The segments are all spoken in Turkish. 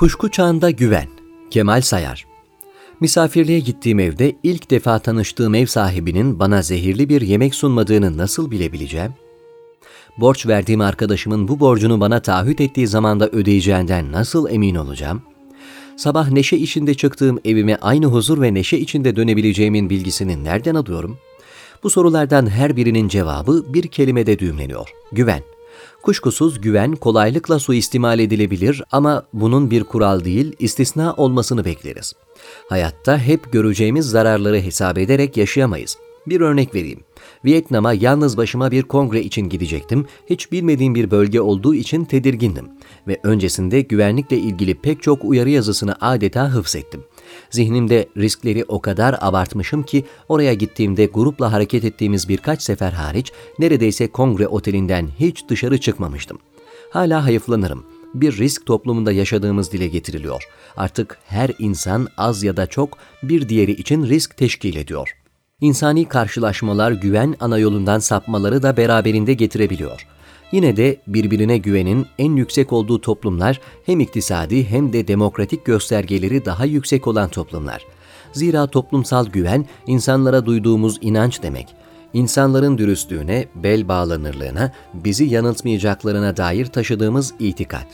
Kuşku çağında güven. Kemal Sayar. Misafirliğe gittiğim evde ilk defa tanıştığım ev sahibinin bana zehirli bir yemek sunmadığını nasıl bilebileceğim? Borç verdiğim arkadaşımın bu borcunu bana taahhüt ettiği zamanda ödeyeceğinden nasıl emin olacağım? Sabah neşe içinde çıktığım evime aynı huzur ve neşe içinde dönebileceğimin bilgisini nereden alıyorum? Bu sorulardan her birinin cevabı bir kelimede düğümleniyor. Güven. Kuşkusuz güven kolaylıkla suistimal edilebilir ama bunun bir kural değil, istisna olmasını bekleriz. Hayatta hep göreceğimiz zararları hesap ederek yaşayamayız. Bir örnek vereyim. Vietnam'a yalnız başıma bir kongre için gidecektim. Hiç bilmediğim bir bölge olduğu için tedirgindim ve öncesinde güvenlikle ilgili pek çok uyarı yazısını adeta hıfzettim. Zihnimde riskleri o kadar abartmışım ki oraya gittiğimde grupla hareket ettiğimiz birkaç sefer hariç neredeyse kongre otelinden hiç dışarı çıkmamıştım. Hala hayıflanırım. Bir risk toplumunda yaşadığımız dile getiriliyor. Artık her insan az ya da çok bir diğeri için risk teşkil ediyor. İnsani karşılaşmalar güven ana yolundan sapmaları da beraberinde getirebiliyor. Yine de birbirine güvenin en yüksek olduğu toplumlar hem iktisadi hem de demokratik göstergeleri daha yüksek olan toplumlar. Zira toplumsal güven insanlara duyduğumuz inanç demek. İnsanların dürüstlüğüne, bel bağlanırlığına, bizi yanıltmayacaklarına dair taşıdığımız itikat.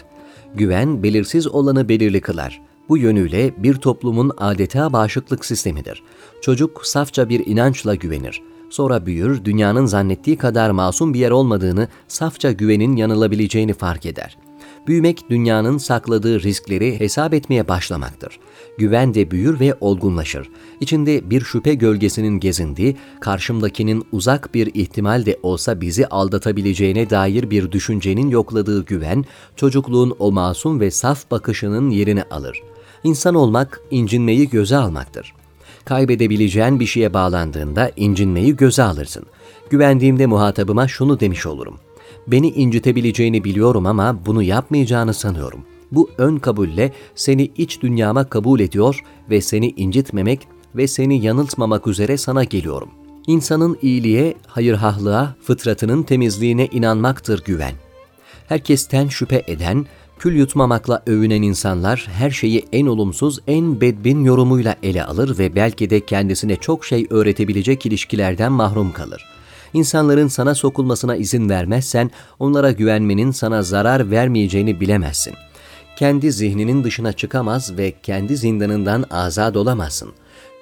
Güven belirsiz olanı belirli kılar. Bu yönüyle bir toplumun adeta bağışıklık sistemidir. Çocuk safça bir inançla güvenir. Sonra büyür, dünyanın zannettiği kadar masum bir yer olmadığını, safça güvenin yanılabileceğini fark eder. Büyümek dünyanın sakladığı riskleri hesap etmeye başlamaktır. Güven de büyür ve olgunlaşır. İçinde bir şüphe gölgesinin gezindiği, karşımdakinin uzak bir ihtimal de olsa bizi aldatabileceğine dair bir düşüncenin yokladığı güven, çocukluğun o masum ve saf bakışının yerini alır. İnsan olmak, incinmeyi göze almaktır kaybedebileceğin bir şeye bağlandığında incinmeyi göze alırsın. Güvendiğimde muhatabıma şunu demiş olurum. Beni incitebileceğini biliyorum ama bunu yapmayacağını sanıyorum. Bu ön kabulle seni iç dünyama kabul ediyor ve seni incitmemek ve seni yanıltmamak üzere sana geliyorum. İnsanın iyiliğe, hayırhahlığa, fıtratının temizliğine inanmaktır güven. Herkesten şüphe eden, Kül yutmamakla övünen insanlar her şeyi en olumsuz, en bedbin yorumuyla ele alır ve belki de kendisine çok şey öğretebilecek ilişkilerden mahrum kalır. İnsanların sana sokulmasına izin vermezsen onlara güvenmenin sana zarar vermeyeceğini bilemezsin. Kendi zihninin dışına çıkamaz ve kendi zindanından azad olamazsın.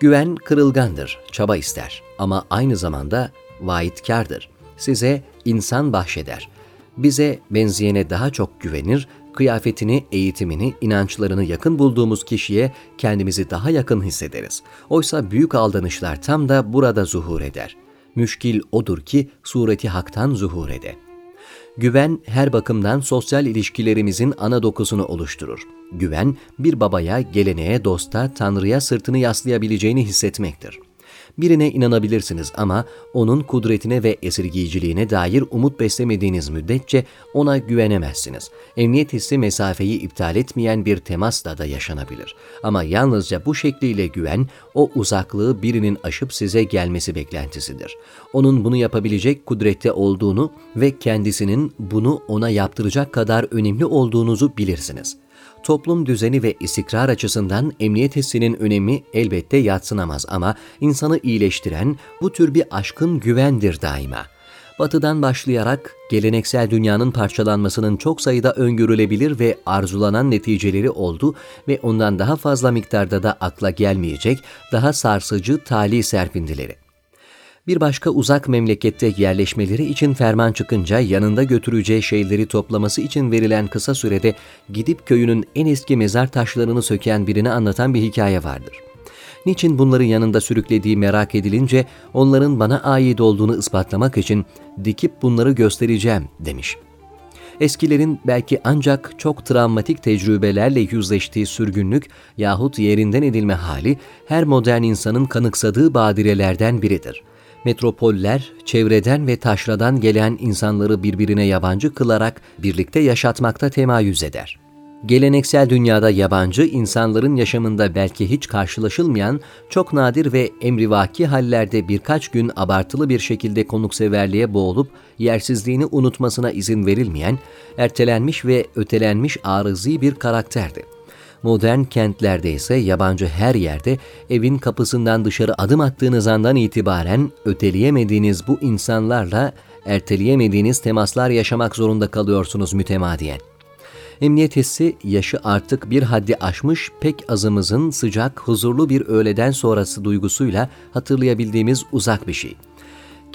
Güven kırılgandır, çaba ister ama aynı zamanda vaitkardır. Size insan bahşeder. Bize benzeyene daha çok güvenir kıyafetini, eğitimini, inançlarını yakın bulduğumuz kişiye kendimizi daha yakın hissederiz. Oysa büyük aldanışlar tam da burada zuhur eder. Müşkil odur ki sureti haktan zuhur ede. Güven her bakımdan sosyal ilişkilerimizin ana dokusunu oluşturur. Güven bir babaya, geleneğe, dosta, tanrıya sırtını yaslayabileceğini hissetmektir. Birine inanabilirsiniz ama onun kudretine ve esirgiyiciliğine dair umut beslemediğiniz müddetçe ona güvenemezsiniz. Emniyet hissi mesafeyi iptal etmeyen bir temasla da yaşanabilir. Ama yalnızca bu şekliyle güven, o uzaklığı birinin aşıp size gelmesi beklentisidir. Onun bunu yapabilecek kudrette olduğunu ve kendisinin bunu ona yaptıracak kadar önemli olduğunuzu bilirsiniz.'' Toplum düzeni ve istikrar açısından emniyet hissinin önemi elbette yatsınamaz ama insanı iyileştiren bu tür bir aşkın güvendir daima. Batıdan başlayarak geleneksel dünyanın parçalanmasının çok sayıda öngörülebilir ve arzulanan neticeleri oldu ve ondan daha fazla miktarda da akla gelmeyecek daha sarsıcı tali serpindileri bir başka uzak memlekette yerleşmeleri için ferman çıkınca yanında götüreceği şeyleri toplaması için verilen kısa sürede gidip köyünün en eski mezar taşlarını söken birini anlatan bir hikaye vardır. Niçin bunları yanında sürüklediği merak edilince onların bana ait olduğunu ispatlamak için dikip bunları göstereceğim demiş. Eskilerin belki ancak çok travmatik tecrübelerle yüzleştiği sürgünlük yahut yerinden edilme hali her modern insanın kanıksadığı badirelerden biridir.'' Metropoller çevreden ve taşradan gelen insanları birbirine yabancı kılarak birlikte yaşatmakta temayüz eder. Geleneksel dünyada yabancı insanların yaşamında belki hiç karşılaşılmayan çok nadir ve emrivaki hallerde birkaç gün abartılı bir şekilde konukseverliğe boğulup yersizliğini unutmasına izin verilmeyen, ertelenmiş ve ötelenmiş arızi bir karakterdi. Modern kentlerde ise yabancı her yerde evin kapısından dışarı adım attığınız andan itibaren öteleyemediğiniz bu insanlarla erteleyemediğiniz temaslar yaşamak zorunda kalıyorsunuz mütemadiyen. Emniyet hissi yaşı artık bir haddi aşmış pek azımızın sıcak, huzurlu bir öğleden sonrası duygusuyla hatırlayabildiğimiz uzak bir şey.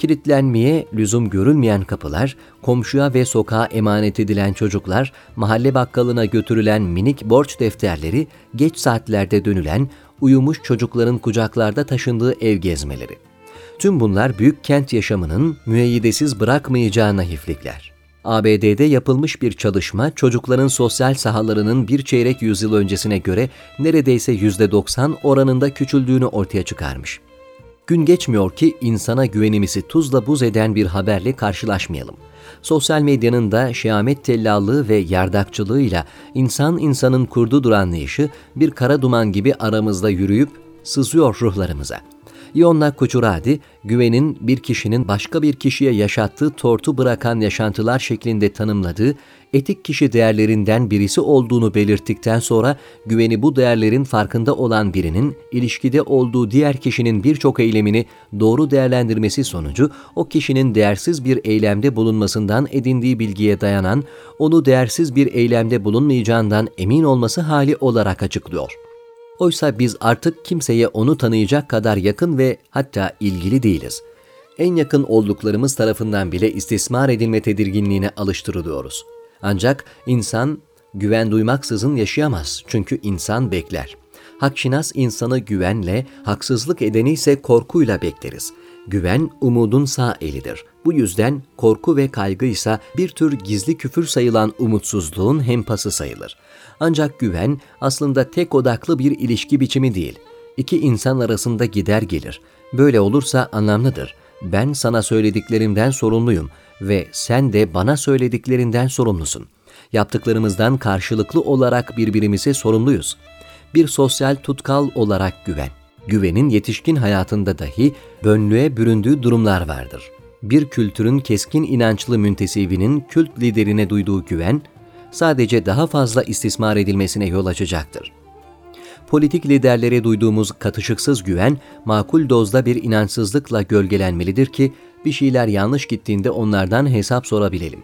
Kilitlenmeye lüzum görülmeyen kapılar, komşuya ve sokağa emanet edilen çocuklar, mahalle bakkalına götürülen minik borç defterleri, geç saatlerde dönülen, uyumuş çocukların kucaklarda taşındığı ev gezmeleri. Tüm bunlar büyük kent yaşamının müeyyidesiz bırakmayacağı naiflikler. ABD'de yapılmış bir çalışma çocukların sosyal sahalarının bir çeyrek yüzyıl öncesine göre neredeyse %90 oranında küçüldüğünü ortaya çıkarmış. Gün geçmiyor ki insana güvenimizi tuzla buz eden bir haberle karşılaşmayalım. Sosyal medyanın da şehamet tellallığı ve yardakçılığıyla insan insanın kurdu duran anlayışı bir kara duman gibi aramızda yürüyüp sızıyor ruhlarımıza.'' Ionna Kuchuradi, güvenin bir kişinin başka bir kişiye yaşattığı tortu bırakan yaşantılar şeklinde tanımladığı etik kişi değerlerinden birisi olduğunu belirttikten sonra güveni bu değerlerin farkında olan birinin ilişkide olduğu diğer kişinin birçok eylemini doğru değerlendirmesi sonucu o kişinin değersiz bir eylemde bulunmasından edindiği bilgiye dayanan, onu değersiz bir eylemde bulunmayacağından emin olması hali olarak açıklıyor. Oysa biz artık kimseye onu tanıyacak kadar yakın ve hatta ilgili değiliz. En yakın olduklarımız tarafından bile istismar edilme tedirginliğine alıştırılıyoruz. Ancak insan güven duymaksızın yaşayamaz çünkü insan bekler. Hakşinas insanı güvenle, haksızlık edeni ise korkuyla bekleriz. Güven umudun sağ elidir. Bu yüzden korku ve kaygı ise bir tür gizli küfür sayılan umutsuzluğun hempası sayılır. Ancak güven aslında tek odaklı bir ilişki biçimi değil. İki insan arasında gider gelir. Böyle olursa anlamlıdır. Ben sana söylediklerimden sorumluyum ve sen de bana söylediklerinden sorumlusun. Yaptıklarımızdan karşılıklı olarak birbirimize sorumluyuz. Bir sosyal tutkal olarak güven. Güvenin yetişkin hayatında dahi bönlüğe büründüğü durumlar vardır. Bir kültürün keskin inançlı müntesibinin kült liderine duyduğu güven, sadece daha fazla istismar edilmesine yol açacaktır. Politik liderlere duyduğumuz katışıksız güven, makul dozda bir inançsızlıkla gölgelenmelidir ki bir şeyler yanlış gittiğinde onlardan hesap sorabilelim.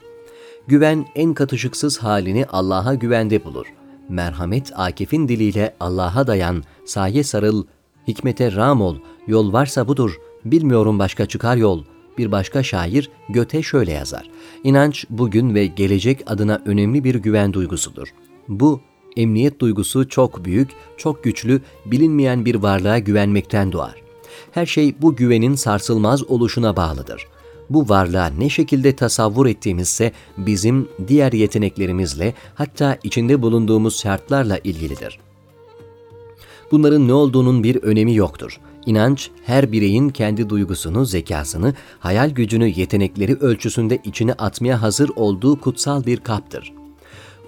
Güven en katışıksız halini Allah'a güvende bulur. Merhamet Akif'in diliyle Allah'a dayan, saye sarıl, hikmete ram ol, yol varsa budur, bilmiyorum başka çıkar yol.'' Bir başka şair Göte şöyle yazar. İnanç bugün ve gelecek adına önemli bir güven duygusudur. Bu emniyet duygusu çok büyük, çok güçlü, bilinmeyen bir varlığa güvenmekten doğar. Her şey bu güvenin sarsılmaz oluşuna bağlıdır. Bu varlığa ne şekilde tasavvur ettiğimizse bizim diğer yeteneklerimizle hatta içinde bulunduğumuz şartlarla ilgilidir. Bunların ne olduğunun bir önemi yoktur. İnanç, her bireyin kendi duygusunu, zekasını, hayal gücünü, yetenekleri ölçüsünde içine atmaya hazır olduğu kutsal bir kaptır.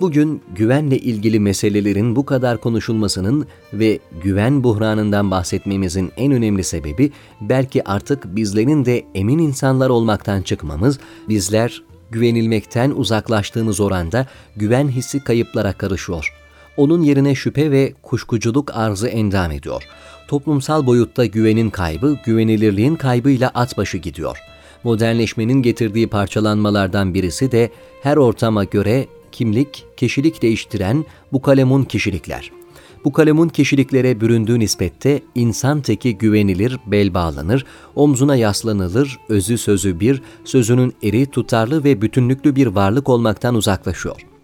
Bugün güvenle ilgili meselelerin bu kadar konuşulmasının ve güven buhranından bahsetmemizin en önemli sebebi belki artık bizlerin de emin insanlar olmaktan çıkmamız, bizler güvenilmekten uzaklaştığımız oranda güven hissi kayıplara karışıyor. Onun yerine şüphe ve kuşkuculuk arzı endam ediyor toplumsal boyutta güvenin kaybı, güvenilirliğin kaybıyla at başı gidiyor. Modernleşmenin getirdiği parçalanmalardan birisi de her ortama göre kimlik, kişilik değiştiren bu kalemun kişilikler. Bu kalemun kişiliklere büründüğü nispette insan teki güvenilir, bel bağlanır, omzuna yaslanılır, özü sözü bir, sözünün eri, tutarlı ve bütünlüklü bir varlık olmaktan uzaklaşıyor.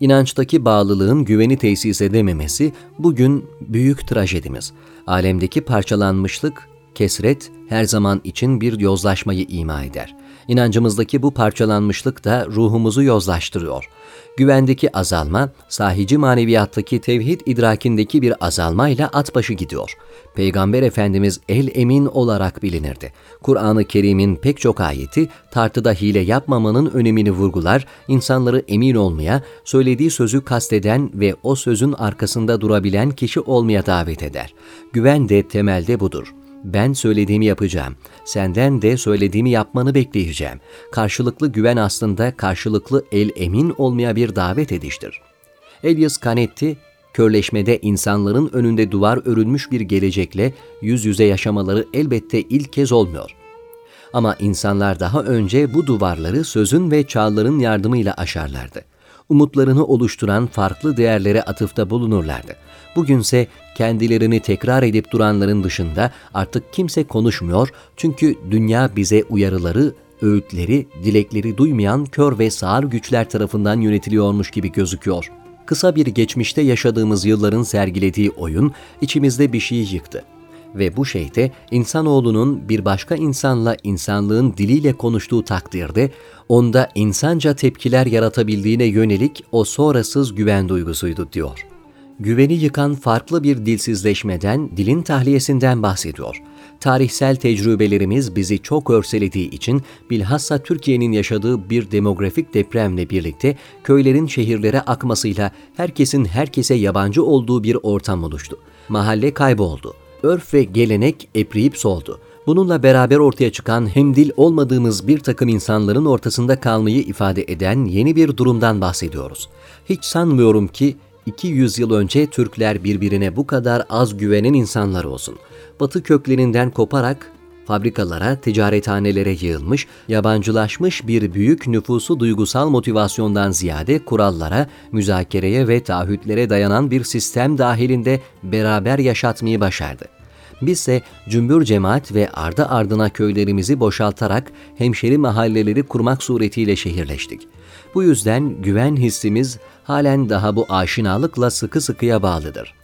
İnançtaki bağlılığın güveni tesis edememesi bugün büyük trajedimiz. Alemdeki parçalanmışlık, kesret her zaman için bir yozlaşmayı ima eder. İnancımızdaki bu parçalanmışlık da ruhumuzu yozlaştırıyor. Güvendeki azalma, sahici maneviyattaki tevhid idrakindeki bir azalmayla at başı gidiyor. Peygamber Efendimiz el emin olarak bilinirdi. Kur'an-ı Kerim'in pek çok ayeti tartıda hile yapmamanın önemini vurgular, insanları emin olmaya, söylediği sözü kasteden ve o sözün arkasında durabilen kişi olmaya davet eder. Güven de temelde budur. Ben söylediğimi yapacağım. Senden de söylediğimi yapmanı bekleyeceğim. Karşılıklı güven aslında karşılıklı el emin olmaya bir davet ediştir. Elias Canetti, körleşmede insanların önünde duvar örülmüş bir gelecekle yüz yüze yaşamaları elbette ilk kez olmuyor. Ama insanlar daha önce bu duvarları sözün ve çağların yardımıyla aşarlardı. Umutlarını oluşturan farklı değerlere atıfta bulunurlardı. Bugünse kendilerini tekrar edip duranların dışında artık kimse konuşmuyor çünkü dünya bize uyarıları, öğütleri, dilekleri duymayan kör ve sağır güçler tarafından yönetiliyormuş gibi gözüküyor. Kısa bir geçmişte yaşadığımız yılların sergilediği oyun içimizde bir şey yıktı. Ve bu şeyde insanoğlunun bir başka insanla insanlığın diliyle konuştuğu takdirde onda insanca tepkiler yaratabildiğine yönelik o sonrasız güven duygusuydu diyor güveni yıkan farklı bir dilsizleşmeden, dilin tahliyesinden bahsediyor. Tarihsel tecrübelerimiz bizi çok örselediği için bilhassa Türkiye'nin yaşadığı bir demografik depremle birlikte köylerin şehirlere akmasıyla herkesin herkese yabancı olduğu bir ortam oluştu. Mahalle kayboldu. Örf ve gelenek epriyip soldu. Bununla beraber ortaya çıkan hem dil olmadığımız bir takım insanların ortasında kalmayı ifade eden yeni bir durumdan bahsediyoruz. Hiç sanmıyorum ki 200 yıl önce Türkler birbirine bu kadar az güvenen insanlar olsun. Batı köklerinden koparak fabrikalara, ticarethanelere yığılmış, yabancılaşmış bir büyük nüfusu duygusal motivasyondan ziyade kurallara, müzakereye ve taahhütlere dayanan bir sistem dahilinde beraber yaşatmayı başardı. Bizse cümbür cemaat ve ardı ardına köylerimizi boşaltarak hemşeri mahalleleri kurmak suretiyle şehirleştik. Bu yüzden güven hissimiz halen daha bu aşinalıkla sıkı sıkıya bağlıdır.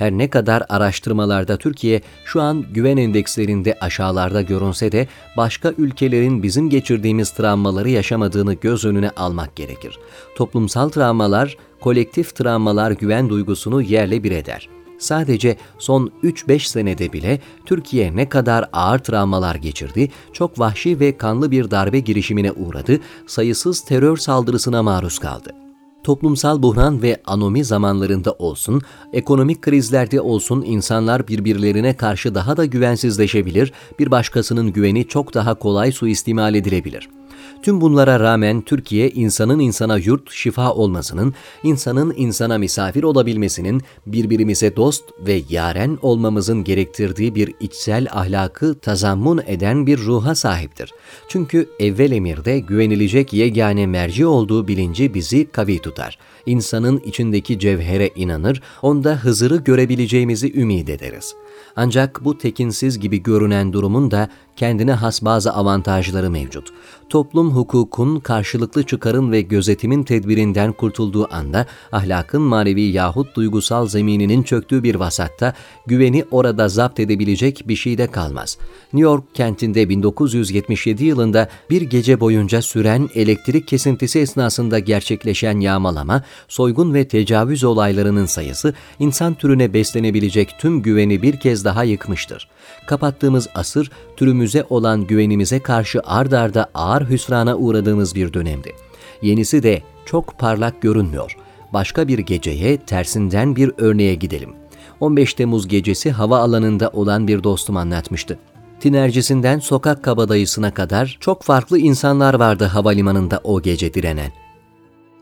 Her ne kadar araştırmalarda Türkiye şu an güven endekslerinde aşağılarda görünse de başka ülkelerin bizim geçirdiğimiz travmaları yaşamadığını göz önüne almak gerekir. Toplumsal travmalar, kolektif travmalar güven duygusunu yerle bir eder. Sadece son 3-5 senede bile Türkiye ne kadar ağır travmalar geçirdi, çok vahşi ve kanlı bir darbe girişimine uğradı, sayısız terör saldırısına maruz kaldı toplumsal buhran ve anomi zamanlarında olsun, ekonomik krizlerde olsun insanlar birbirlerine karşı daha da güvensizleşebilir, bir başkasının güveni çok daha kolay suistimal edilebilir.'' Tüm bunlara rağmen Türkiye insanın insana yurt, şifa olmasının, insanın insana misafir olabilmesinin, birbirimize dost ve yaren olmamızın gerektirdiği bir içsel ahlakı tazammun eden bir ruha sahiptir. Çünkü evvel emirde güvenilecek yegane merci olduğu bilinci bizi kavi tutar. İnsanın içindeki cevhere inanır, onda Hızır'ı görebileceğimizi ümit ederiz. Ancak bu tekinsiz gibi görünen durumun da kendine has bazı avantajları mevcut. Toplum hukukun karşılıklı çıkarın ve gözetimin tedbirinden kurtulduğu anda ahlakın manevi yahut duygusal zemininin çöktüğü bir vasatta güveni orada zapt edebilecek bir şey de kalmaz. New York kentinde 1977 yılında bir gece boyunca süren elektrik kesintisi esnasında gerçekleşen yağmalama, soygun ve tecavüz olaylarının sayısı insan türüne beslenebilecek tüm güveni bir kez daha yıkmıştır. Kapattığımız asır türümüze olan güvenimize karşı ard arda ağır hüsrana uğradığımız bir dönemdi. Yenisi de çok parlak görünmüyor. Başka bir geceye tersinden bir örneğe gidelim. 15 Temmuz gecesi hava alanında olan bir dostum anlatmıştı. Tinercisinden sokak kabadayısına kadar çok farklı insanlar vardı havalimanında o gece direnen.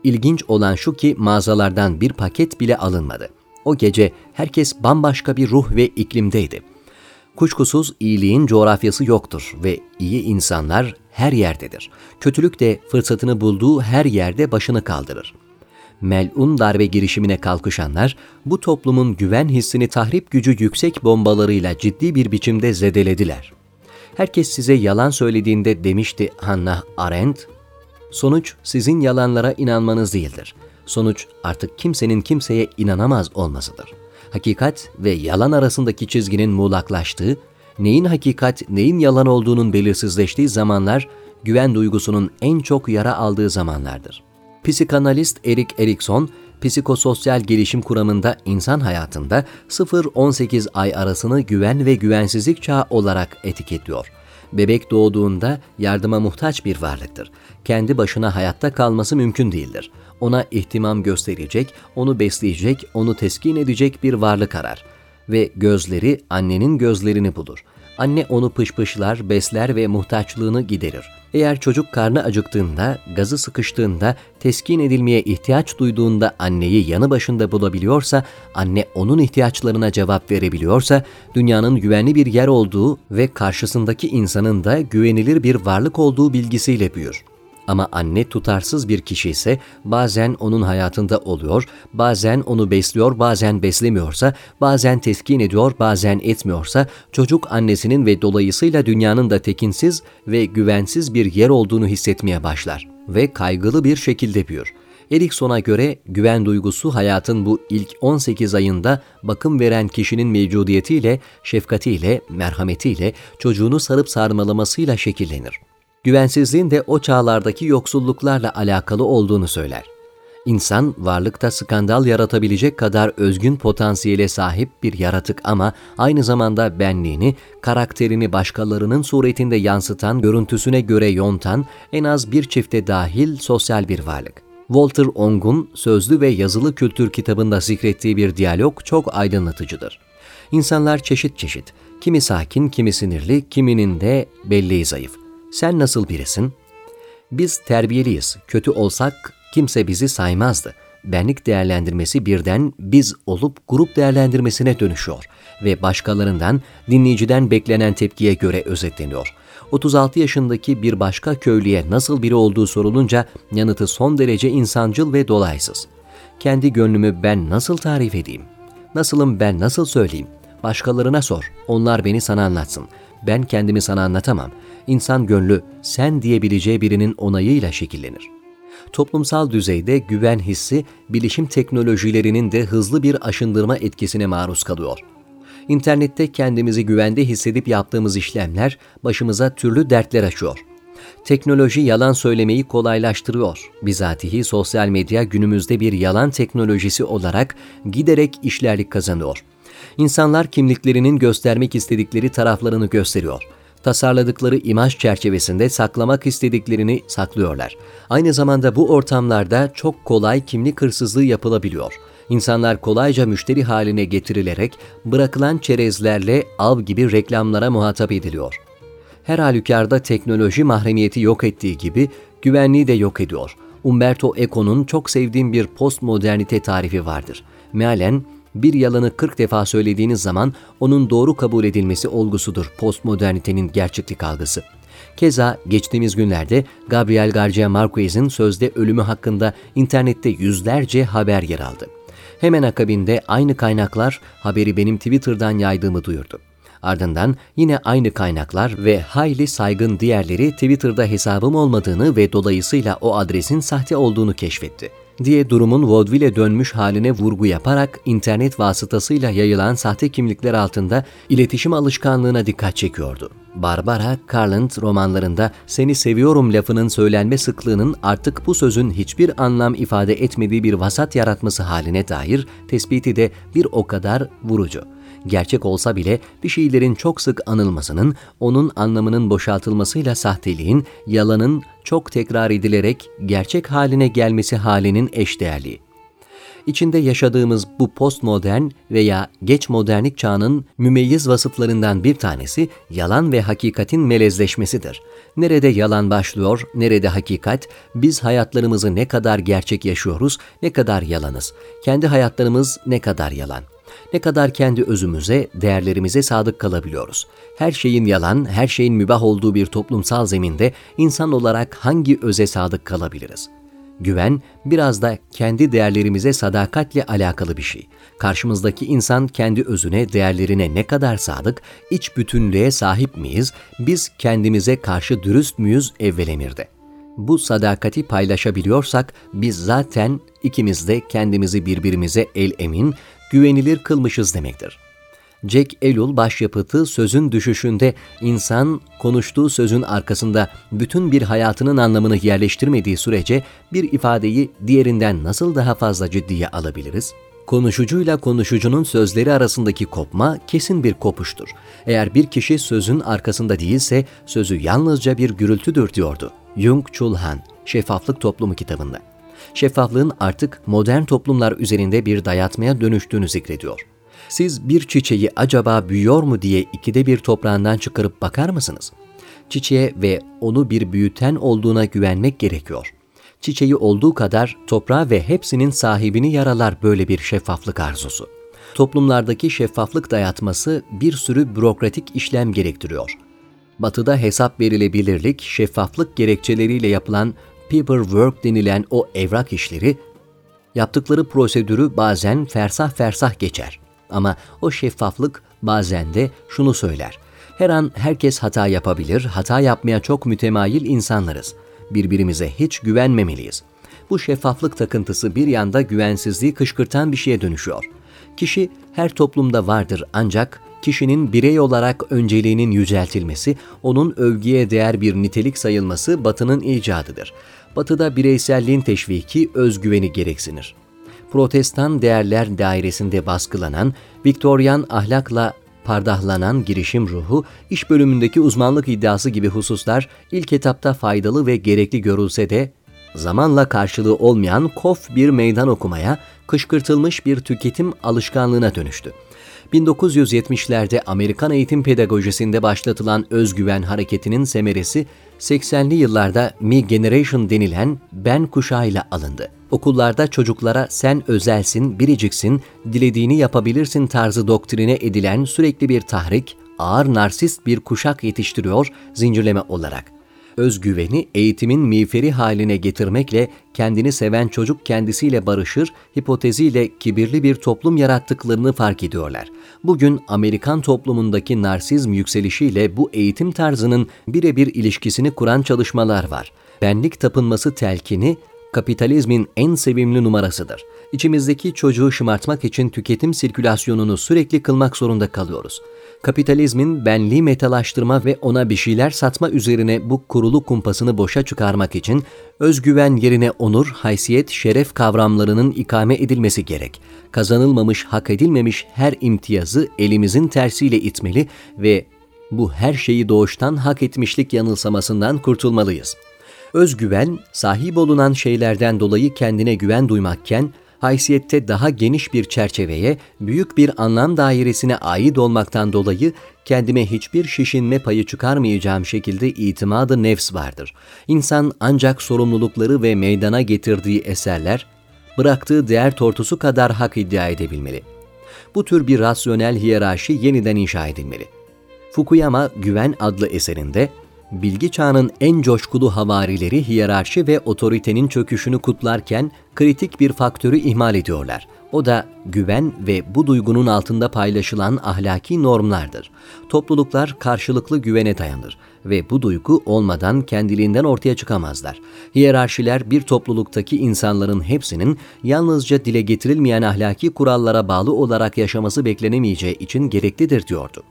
İlginç olan şu ki mağazalardan bir paket bile alınmadı. O gece herkes bambaşka bir ruh ve iklimdeydi. Kuşkusuz iyiliğin coğrafyası yoktur ve iyi insanlar her yerdedir. Kötülük de fırsatını bulduğu her yerde başını kaldırır. Melun darbe girişimine kalkışanlar bu toplumun güven hissini tahrip gücü yüksek bombalarıyla ciddi bir biçimde zedelediler. Herkes size yalan söylediğinde demişti Hannah Arendt, sonuç sizin yalanlara inanmanız değildir. Sonuç artık kimsenin kimseye inanamaz olmasıdır hakikat ve yalan arasındaki çizginin muğlaklaştığı, neyin hakikat, neyin yalan olduğunun belirsizleştiği zamanlar, güven duygusunun en çok yara aldığı zamanlardır. Psikanalist Erik Erikson, psikososyal gelişim kuramında insan hayatında 0-18 ay arasını güven ve güvensizlik çağı olarak etiketliyor. Bebek doğduğunda yardıma muhtaç bir varlıktır. Kendi başına hayatta kalması mümkün değildir ona ihtimam gösterecek, onu besleyecek, onu teskin edecek bir varlık arar ve gözleri annenin gözlerini bulur. Anne onu pışpışlar, besler ve muhtaçlığını giderir. Eğer çocuk karnı acıktığında, gazı sıkıştığında, teskin edilmeye ihtiyaç duyduğunda anneyi yanı başında bulabiliyorsa, anne onun ihtiyaçlarına cevap verebiliyorsa, dünyanın güvenli bir yer olduğu ve karşısındaki insanın da güvenilir bir varlık olduğu bilgisiyle büyür. Ama anne tutarsız bir kişi ise bazen onun hayatında oluyor, bazen onu besliyor, bazen beslemiyorsa, bazen teskin ediyor, bazen etmiyorsa çocuk annesinin ve dolayısıyla dünyanın da tekinsiz ve güvensiz bir yer olduğunu hissetmeye başlar ve kaygılı bir şekilde büyür. Erikson'a göre güven duygusu hayatın bu ilk 18 ayında bakım veren kişinin mevcudiyetiyle, şefkatiyle, merhametiyle, çocuğunu sarıp sarmalamasıyla şekillenir güvensizliğin de o çağlardaki yoksulluklarla alakalı olduğunu söyler. İnsan varlıkta skandal yaratabilecek kadar özgün potansiyele sahip bir yaratık ama aynı zamanda benliğini, karakterini başkalarının suretinde yansıtan, görüntüsüne göre yontan, en az bir çifte dahil sosyal bir varlık. Walter Ong'un sözlü ve yazılı kültür kitabında zikrettiği bir diyalog çok aydınlatıcıdır. İnsanlar çeşit çeşit, kimi sakin, kimi sinirli, kiminin de belleği zayıf. Sen nasıl birisin? Biz terbiyeliyiz. Kötü olsak kimse bizi saymazdı. Benlik değerlendirmesi birden biz olup grup değerlendirmesine dönüşüyor ve başkalarından, dinleyiciden beklenen tepkiye göre özetleniyor. 36 yaşındaki bir başka köylüye nasıl biri olduğu sorulunca yanıtı son derece insancıl ve dolaysız. Kendi gönlümü ben nasıl tarif edeyim? Nasılım ben nasıl söyleyeyim? Başkalarına sor, onlar beni sana anlatsın. Ben kendimi sana anlatamam insan gönlü sen diyebileceği birinin onayıyla şekillenir. Toplumsal düzeyde güven hissi bilişim teknolojilerinin de hızlı bir aşındırma etkisine maruz kalıyor. İnternette kendimizi güvende hissedip yaptığımız işlemler başımıza türlü dertler açıyor. Teknoloji yalan söylemeyi kolaylaştırıyor. Bizatihi sosyal medya günümüzde bir yalan teknolojisi olarak giderek işlerlik kazanıyor. İnsanlar kimliklerinin göstermek istedikleri taraflarını gösteriyor tasarladıkları imaj çerçevesinde saklamak istediklerini saklıyorlar. Aynı zamanda bu ortamlarda çok kolay kimlik hırsızlığı yapılabiliyor. İnsanlar kolayca müşteri haline getirilerek bırakılan çerezlerle av gibi reklamlara muhatap ediliyor. Her halükarda teknoloji mahremiyeti yok ettiği gibi güvenliği de yok ediyor. Umberto Eco'nun çok sevdiğim bir postmodernite tarifi vardır. Mealen bir yalanı 40 defa söylediğiniz zaman onun doğru kabul edilmesi olgusudur postmodernitenin gerçeklik algısı. Keza geçtiğimiz günlerde Gabriel Garcia Marquez'in sözde ölümü hakkında internette yüzlerce haber yer aldı. Hemen akabinde aynı kaynaklar haberi benim Twitter'dan yaydığımı duyurdu. Ardından yine aynı kaynaklar ve hayli saygın diğerleri Twitter'da hesabım olmadığını ve dolayısıyla o adresin sahte olduğunu keşfetti diye durumun vaudeville dönmüş haline vurgu yaparak internet vasıtasıyla yayılan sahte kimlikler altında iletişim alışkanlığına dikkat çekiyordu. Barbara Carland romanlarında seni seviyorum lafının söylenme sıklığının artık bu sözün hiçbir anlam ifade etmediği bir vasat yaratması haline dair tespiti de bir o kadar vurucu gerçek olsa bile bir şeylerin çok sık anılmasının, onun anlamının boşaltılmasıyla sahteliğin, yalanın çok tekrar edilerek gerçek haline gelmesi halinin eşdeğerliği. İçinde yaşadığımız bu postmodern veya geç modernlik çağının mümeyyiz vasıflarından bir tanesi yalan ve hakikatin melezleşmesidir. Nerede yalan başlıyor, nerede hakikat, biz hayatlarımızı ne kadar gerçek yaşıyoruz, ne kadar yalanız, kendi hayatlarımız ne kadar yalan ne kadar kendi özümüze, değerlerimize sadık kalabiliyoruz. Her şeyin yalan, her şeyin mübah olduğu bir toplumsal zeminde insan olarak hangi öze sadık kalabiliriz? Güven biraz da kendi değerlerimize sadakatle alakalı bir şey. Karşımızdaki insan kendi özüne, değerlerine ne kadar sadık, iç bütünlüğe sahip miyiz, biz kendimize karşı dürüst müyüz evvelemirde. Bu sadakati paylaşabiliyorsak biz zaten ikimiz de kendimizi birbirimize el emin, güvenilir kılmışız demektir. Jack Ellul başyapıtı Sözün Düşüşünde insan konuştuğu sözün arkasında bütün bir hayatının anlamını yerleştirmediği sürece bir ifadeyi diğerinden nasıl daha fazla ciddiye alabiliriz? Konuşucuyla konuşucunun sözleri arasındaki kopma kesin bir kopuştur. Eğer bir kişi sözün arkasında değilse sözü yalnızca bir gürültüdür diyordu. Jung Chul Han, Şeffaflık Toplumu kitabında şeffaflığın artık modern toplumlar üzerinde bir dayatmaya dönüştüğünü zikrediyor. Siz bir çiçeği acaba büyüyor mu diye ikide bir toprağından çıkarıp bakar mısınız? Çiçeğe ve onu bir büyüten olduğuna güvenmek gerekiyor. Çiçeği olduğu kadar toprağa ve hepsinin sahibini yaralar böyle bir şeffaflık arzusu. Toplumlardaki şeffaflık dayatması bir sürü bürokratik işlem gerektiriyor. Batıda hesap verilebilirlik, şeffaflık gerekçeleriyle yapılan paperwork denilen o evrak işleri, yaptıkları prosedürü bazen fersah fersah geçer. Ama o şeffaflık bazen de şunu söyler. Her an herkes hata yapabilir, hata yapmaya çok mütemayil insanlarız. Birbirimize hiç güvenmemeliyiz. Bu şeffaflık takıntısı bir yanda güvensizliği kışkırtan bir şeye dönüşüyor. Kişi her toplumda vardır ancak kişinin birey olarak önceliğinin yüceltilmesi, onun övgüye değer bir nitelik sayılması batının icadıdır. Batıda bireyselliğin teşviki özgüveni gereksinir. Protestan değerler dairesinde baskılanan, Viktoryan ahlakla pardahlanan girişim ruhu, iş bölümündeki uzmanlık iddiası gibi hususlar ilk etapta faydalı ve gerekli görülse de, zamanla karşılığı olmayan kof bir meydan okumaya, kışkırtılmış bir tüketim alışkanlığına dönüştü. 1970'lerde Amerikan eğitim pedagojisinde başlatılan özgüven hareketinin semeresi 80'li yıllarda Me Generation denilen ben kuşağıyla alındı. Okullarda çocuklara sen özelsin, biriciksin, dilediğini yapabilirsin tarzı doktrine edilen sürekli bir tahrik, ağır narsist bir kuşak yetiştiriyor zincirleme olarak özgüveni eğitimin miğferi haline getirmekle kendini seven çocuk kendisiyle barışır hipoteziyle kibirli bir toplum yarattıklarını fark ediyorlar. Bugün Amerikan toplumundaki narsizm yükselişiyle bu eğitim tarzının birebir ilişkisini kuran çalışmalar var. Benlik tapınması telkini kapitalizmin en sevimli numarasıdır. İçimizdeki çocuğu şımartmak için tüketim sirkülasyonunu sürekli kılmak zorunda kalıyoruz kapitalizmin benliği metalaştırma ve ona bir şeyler satma üzerine bu kurulu kumpasını boşa çıkarmak için özgüven yerine onur, haysiyet, şeref kavramlarının ikame edilmesi gerek. Kazanılmamış, hak edilmemiş her imtiyazı elimizin tersiyle itmeli ve bu her şeyi doğuştan hak etmişlik yanılsamasından kurtulmalıyız. Özgüven, sahip olunan şeylerden dolayı kendine güven duymakken, haysiyette daha geniş bir çerçeveye, büyük bir anlam dairesine ait olmaktan dolayı kendime hiçbir şişinme payı çıkarmayacağım şekilde itimadı nefs vardır. İnsan ancak sorumlulukları ve meydana getirdiği eserler, bıraktığı değer tortusu kadar hak iddia edebilmeli. Bu tür bir rasyonel hiyerarşi yeniden inşa edilmeli. Fukuyama Güven adlı eserinde bilgi çağının en coşkulu havarileri hiyerarşi ve otoritenin çöküşünü kutlarken kritik bir faktörü ihmal ediyorlar. O da güven ve bu duygunun altında paylaşılan ahlaki normlardır. Topluluklar karşılıklı güvene dayanır ve bu duygu olmadan kendiliğinden ortaya çıkamazlar. Hiyerarşiler bir topluluktaki insanların hepsinin yalnızca dile getirilmeyen ahlaki kurallara bağlı olarak yaşaması beklenemeyeceği için gereklidir diyordu.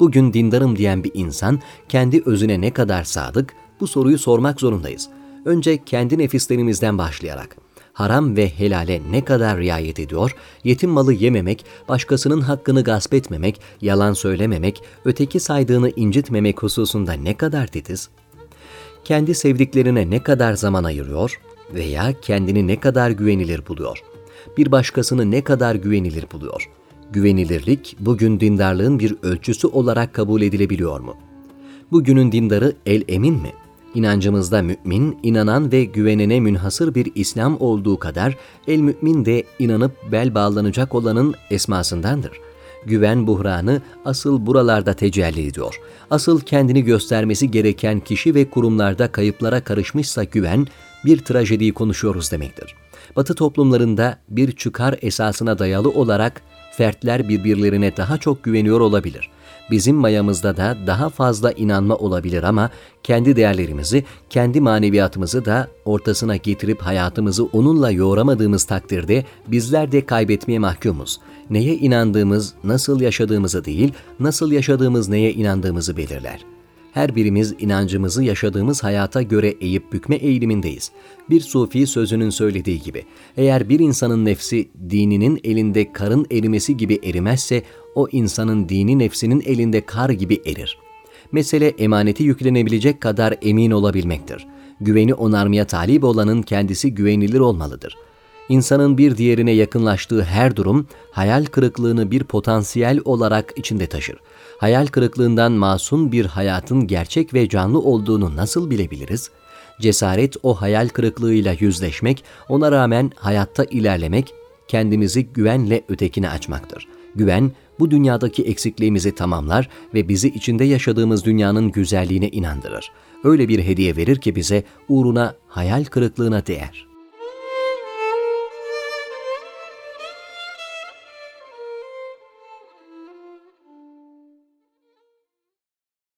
Bugün dindarım diyen bir insan kendi özüne ne kadar sadık bu soruyu sormak zorundayız. Önce kendi nefislerimizden başlayarak haram ve helale ne kadar riayet ediyor, yetim malı yememek, başkasının hakkını gasp etmemek, yalan söylememek, öteki saydığını incitmemek hususunda ne kadar titiz? Kendi sevdiklerine ne kadar zaman ayırıyor veya kendini ne kadar güvenilir buluyor? Bir başkasını ne kadar güvenilir buluyor? Güvenilirlik bugün dindarlığın bir ölçüsü olarak kabul edilebiliyor mu? Bugünün dindarı el emin mi? İnancımızda mümin, inanan ve güvenene münhasır bir İslam olduğu kadar el mümin de inanıp bel bağlanacak olanın esmasındandır. Güven buhranı asıl buralarda tecelli ediyor. Asıl kendini göstermesi gereken kişi ve kurumlarda kayıplara karışmışsa güven, bir trajediyi konuşuyoruz demektir. Batı toplumlarında bir çıkar esasına dayalı olarak fertler birbirlerine daha çok güveniyor olabilir. Bizim mayamızda da daha fazla inanma olabilir ama kendi değerlerimizi, kendi maneviyatımızı da ortasına getirip hayatımızı onunla yoğuramadığımız takdirde bizler de kaybetmeye mahkumuz. Neye inandığımız, nasıl yaşadığımızı değil, nasıl yaşadığımız neye inandığımızı belirler.'' Her birimiz inancımızı yaşadığımız hayata göre eğip bükme eğilimindeyiz. Bir sufi sözünün söylediği gibi, eğer bir insanın nefsi dininin elinde karın erimesi gibi erimezse, o insanın dini nefsinin elinde kar gibi erir. Mesele emaneti yüklenebilecek kadar emin olabilmektir. Güveni onarmaya talip olanın kendisi güvenilir olmalıdır. İnsanın bir diğerine yakınlaştığı her durum hayal kırıklığını bir potansiyel olarak içinde taşır. Hayal kırıklığından masum bir hayatın gerçek ve canlı olduğunu nasıl bilebiliriz? Cesaret o hayal kırıklığıyla yüzleşmek, ona rağmen hayatta ilerlemek, kendimizi güvenle ötekine açmaktır. Güven, bu dünyadaki eksikliğimizi tamamlar ve bizi içinde yaşadığımız dünyanın güzelliğine inandırır. Öyle bir hediye verir ki bize uğruna hayal kırıklığına değer.''